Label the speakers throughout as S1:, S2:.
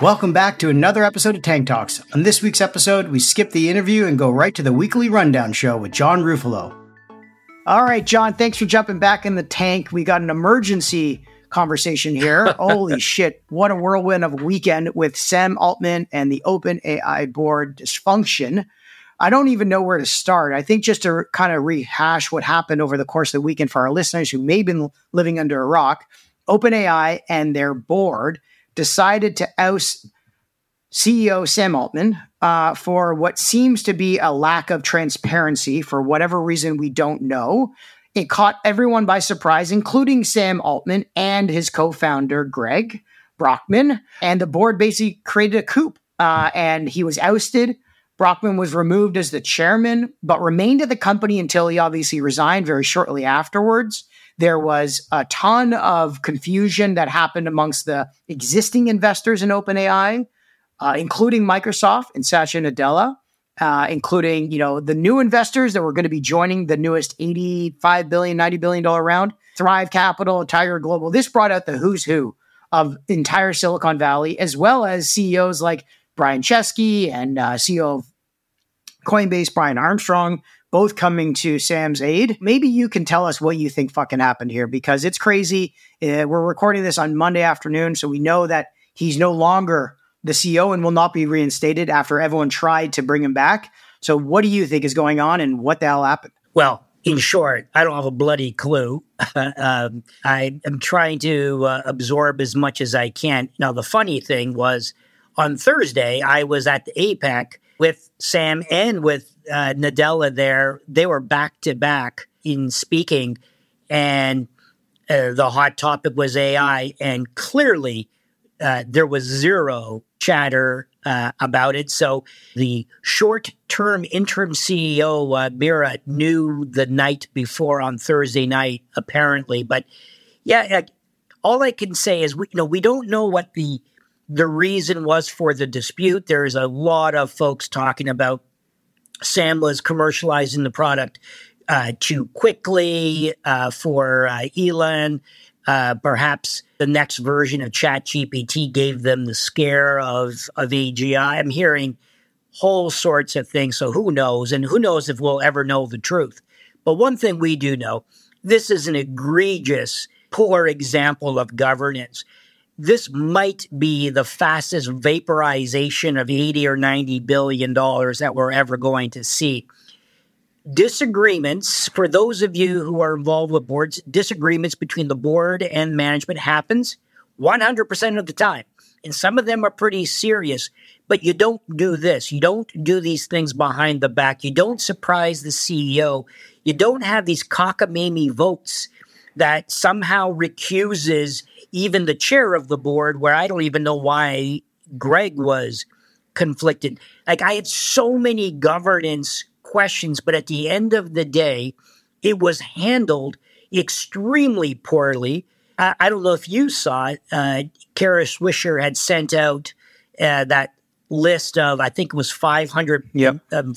S1: Welcome back to another episode of Tank Talks. On this week's episode, we skip the interview and go right to the weekly rundown show with John Ruffolo. All right, John, thanks for jumping back in the tank. We got an emergency conversation here. Holy shit, what a whirlwind of a weekend with Sam Altman and the Open AI board dysfunction. I don't even know where to start. I think just to kind of rehash what happened over the course of the weekend for our listeners who may have been living under a rock, OpenAI and their board decided to oust CEO Sam Altman uh, for what seems to be a lack of transparency for whatever reason we don't know. It caught everyone by surprise, including Sam Altman and his co founder, Greg Brockman. And the board basically created a coup uh, and he was ousted. Brockman was removed as the chairman, but remained at the company until he obviously resigned very shortly afterwards. There was a ton of confusion that happened amongst the existing investors in OpenAI, uh, including Microsoft and Satya Nadella, uh, including you know the new investors that were going to be joining the newest 85 billion, 90 billion dollar round, Thrive Capital, Tiger Global. This brought out the who's who of entire Silicon Valley, as well as CEOs like Brian Chesky and uh, CEO of Coinbase, Brian Armstrong, both coming to Sam's aid. Maybe you can tell us what you think fucking happened here because it's crazy. Uh, we're recording this on Monday afternoon, so we know that he's no longer the CEO and will not be reinstated after everyone tried to bring him back. So, what do you think is going on and what the hell happened?
S2: Well, in short, I don't have a bloody clue. um, I am trying to uh, absorb as much as I can. Now, the funny thing was on Thursday, I was at the APEC with Sam and with uh, Nadella there. They were back to back in speaking, and uh, the hot topic was AI. And clearly, uh, there was zero chatter uh, about it. So the short term interim CEO, uh, Mira, knew the night before on Thursday night, apparently. But yeah, all I can say is, we, you know, we don't know what the the reason was for the dispute. There's a lot of folks talking about Sam was commercializing the product uh, too quickly uh, for uh, Ilya. Uh, perhaps the next version of ChatGPT gave them the scare of, of AGI. I'm hearing whole sorts of things. So who knows? And who knows if we'll ever know the truth. But one thing we do know this is an egregious, poor example of governance this might be the fastest vaporization of 80 or 90 billion dollars that we're ever going to see. Disagreements, for those of you who are involved with boards, disagreements between the board and management happens 100% of the time. And some of them are pretty serious, but you don't do this. You don't do these things behind the back. You don't surprise the CEO. You don't have these cockamamie votes that somehow recuses even the chair of the board, where I don't even know why Greg was conflicted. Like I had so many governance questions, but at the end of the day, it was handled extremely poorly. I, I don't know if you saw it. Uh, Kara Swisher had sent out uh, that list of, I think it was 500,
S1: yep.
S2: um,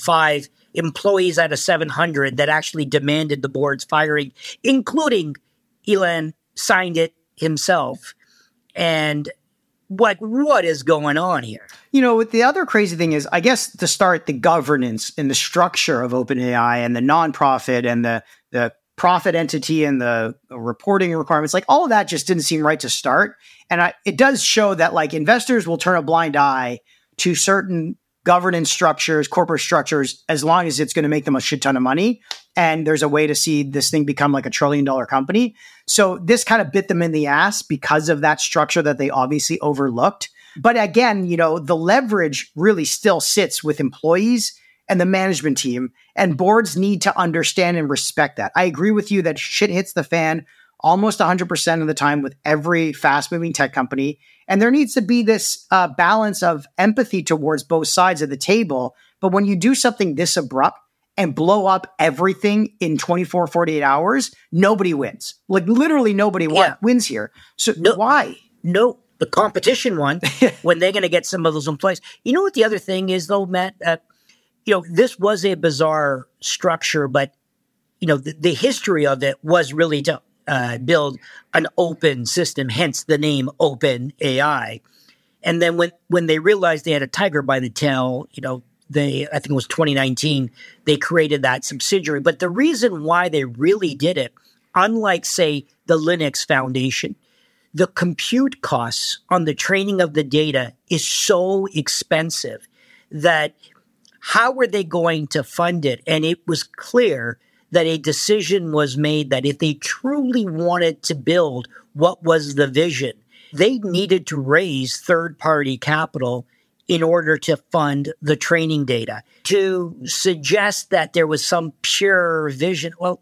S2: employees out of 700 that actually demanded the board's firing, including Ilya signed it himself. And what what is going on here?
S1: You know, the other crazy thing is, I guess to start the governance and the structure of OpenAI and the nonprofit and the the profit entity and the reporting requirements, like all of that just didn't seem right to start. And I, it does show that like investors will turn a blind eye to certain governance structures, corporate structures, as long as it's going to make them a shit ton of money. And there's a way to see this thing become like a trillion dollar company. So this kind of bit them in the ass because of that structure that they obviously overlooked. But again, you know, the leverage really still sits with employees and the management team, and boards need to understand and respect that. I agree with you that shit hits the fan almost 100% of the time with every fast moving tech company. And there needs to be this uh, balance of empathy towards both sides of the table. But when you do something this abrupt and blow up everything in 24, 48 hours, nobody wins. Like literally nobody yeah. wins here. So no, why?
S2: No, the competition won when they're going to get some of those employees. You know what the other thing is though, Matt? Uh, you know, this was a bizarre structure, but you know, the, the history of it was really to uh, build an open system, hence the name Open AI. And then when, when they realized they had a tiger by the tail, you know, they, I think it was 2019, they created that subsidiary. But the reason why they really did it, unlike, say, the Linux Foundation, the compute costs on the training of the data is so expensive that how were they going to fund it? And it was clear that a decision was made that if they truly wanted to build what was the vision, they needed to raise third party capital in order to fund the training data. To suggest that there was some pure vision, well,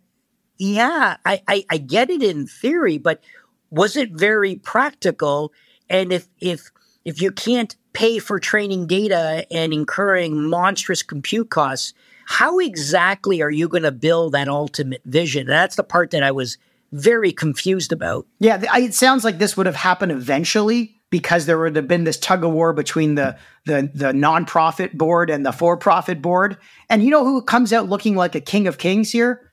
S2: yeah, I, I, I get it in theory, but was it very practical? And if if if you can't pay for training data and incurring monstrous compute costs, how exactly are you going to build that ultimate vision? That's the part that I was very confused about.
S1: Yeah, it sounds like this would have happened eventually because there would have been this tug of war between the the the nonprofit board and the for-profit board. And you know who comes out looking like a king of kings here?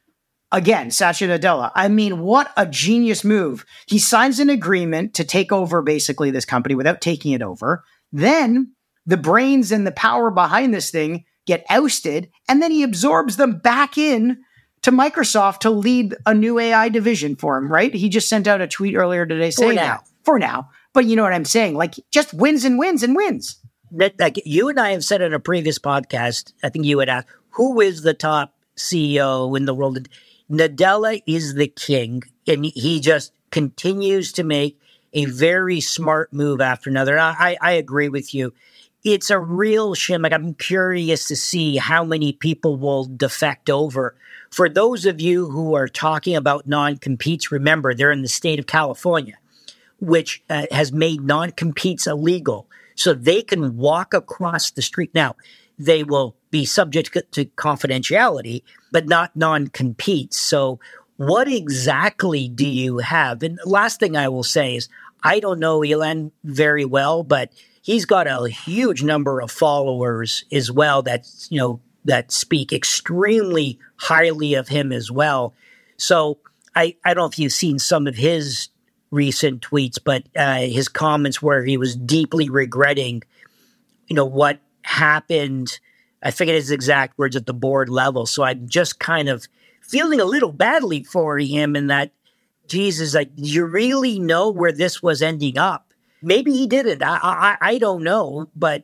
S1: Again, Satya Nadella. I mean, what a genius move. He signs an agreement to take over basically this company without taking it over. Then the brains and the power behind this thing get ousted, and then he absorbs them back in to Microsoft to lead a new AI division for him, right? He just sent out a tweet earlier today saying
S2: for now.
S1: That. For now. But you know what I'm saying? Like just wins and wins and wins.
S2: That, like you and I have said in a previous podcast, I think you had asked, who is the top CEO in the world? Nadella is the king, and he just continues to make a very smart move after another. I, I agree with you. It's a real shame. Like I'm curious to see how many people will defect over. For those of you who are talking about non-competes, remember they're in the state of California, which uh, has made non-competes illegal. So they can walk across the street. Now, they will be subject to confidentiality, but not non competes. So, what exactly do you have? And last thing I will say is, I don't know Ilya very well, but he's got a huge number of followers as well that you know that speak extremely highly of him as well. So I I don't know if you've seen some of his recent tweets, but uh, his comments where he was deeply regretting, you know, what happened. I forget his exact words at the board level. So I'm just kind of feeling a little badly for him in that, Jesus, like, you really know where this was ending up? Maybe he did it. I, I, I don't know, but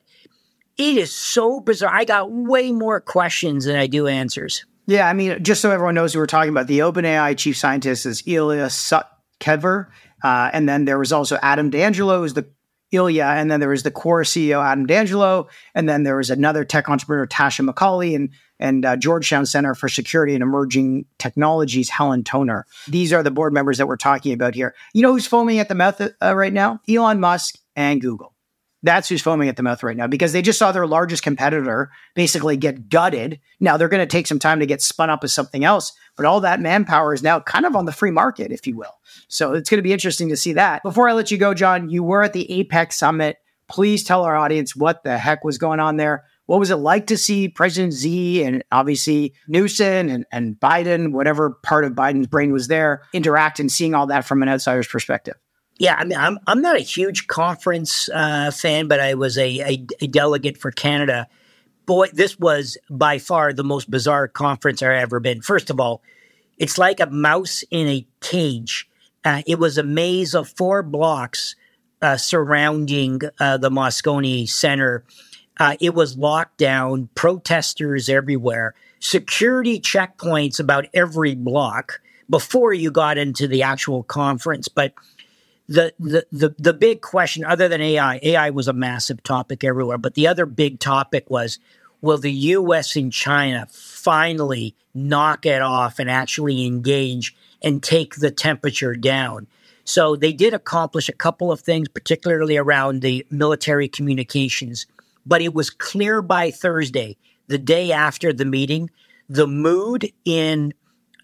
S2: it is so bizarre. I got way more questions than I do answers.
S1: Yeah, I mean, just so everyone knows who we're talking about, the OpenAI chief scientist is Ilya Sutskever. Uh, and then there was also Adam D'Angelo, who's the Ilya, and then there was the Quora CEO Adam D'Angelo, and then there was another tech entrepreneur Tasha McCauley, and and uh, Georgetown Center for Security and Emerging Technologies Helen Toner. These are the board members that we're talking about here. You know who's foaming at the mouth uh, right now? Elon Musk and Google. That's who's foaming at the mouth right now because they just saw their largest competitor basically get gutted. Now they're going to take some time to get spun up as something else, but all that manpower is now kind of on the free market, if you will. So it's going to be interesting to see that. Before I let you go, John, you were at the APEC summit. Please tell our audience what the heck was going on there. What was it like to see President Xi and obviously Newsom and, and Biden, whatever part of Biden's brain was there, interact and seeing all that from an outsider's perspective?
S2: Yeah, I mean, I'm I'm not a huge conference uh, fan, but I was a, a, a delegate for Canada. Boy, this was by far the most bizarre conference I've ever been. First of all, it's like a mouse in a cage. Uh, it was a maze of four blocks uh, surrounding uh, the Moscone Center. Uh, it was locked down, protesters everywhere, security checkpoints about every block before you got into the actual conference. But the, the, the, big question, other than AI, AI was a massive topic everywhere, but the other big topic was will the US and China finally knock it off and actually engage and take the temperature down? So they did accomplish a couple of things, particularly around the military communications. But it was clear by Thursday, the day after the meeting, the mood in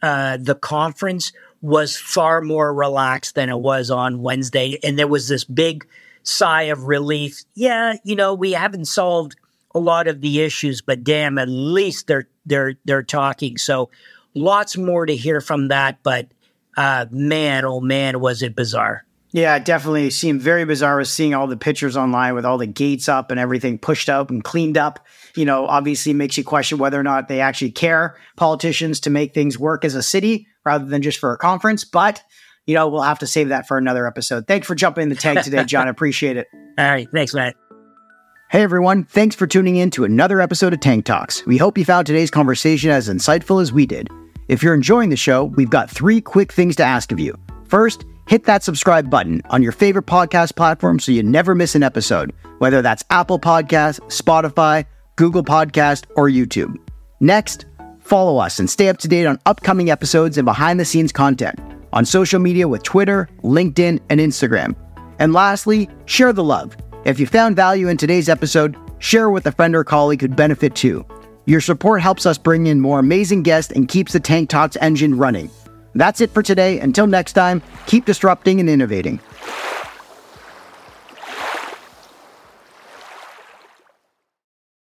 S2: uh, the conference was far more relaxed than it was on Wednesday. And there was this big sigh of relief. Yeah, you know, we haven't solved a lot of the issues, but damn, at least they're they're they're talking. So lots more to hear from that, but uh, man, oh man, was it bizarre.
S1: Yeah, it definitely seemed very bizarre was seeing all the pictures online with all the gates up and everything pushed up and cleaned up. You know, obviously makes you question whether or not they actually care, politicians, to make things work as a city rather than just for a conference. But, you know, we'll have to save that for another episode. Thanks for jumping in the tank today, John. I Appreciate it.
S2: All right. Thanks, Matt.
S1: Hey everyone, thanks for tuning in to another episode of Tank Talks. We hope you found today's conversation as insightful as we did. If you're enjoying the show, we've got three quick things to ask of you. First, hit that subscribe button on your favorite podcast platform so you never miss an episode, whether that's Apple Podcast, Spotify, Google Podcast, or YouTube. Next, follow us and stay up to date on upcoming episodes and behind the scenes content on social media with Twitter, LinkedIn, and Instagram. And lastly, share the love. If you found value in today's episode, share with a friend or colleague who'd benefit too. Your support helps us bring in more amazing guests and keeps the Tank Talks engine running. That's it for today. Until next time, keep disrupting and innovating.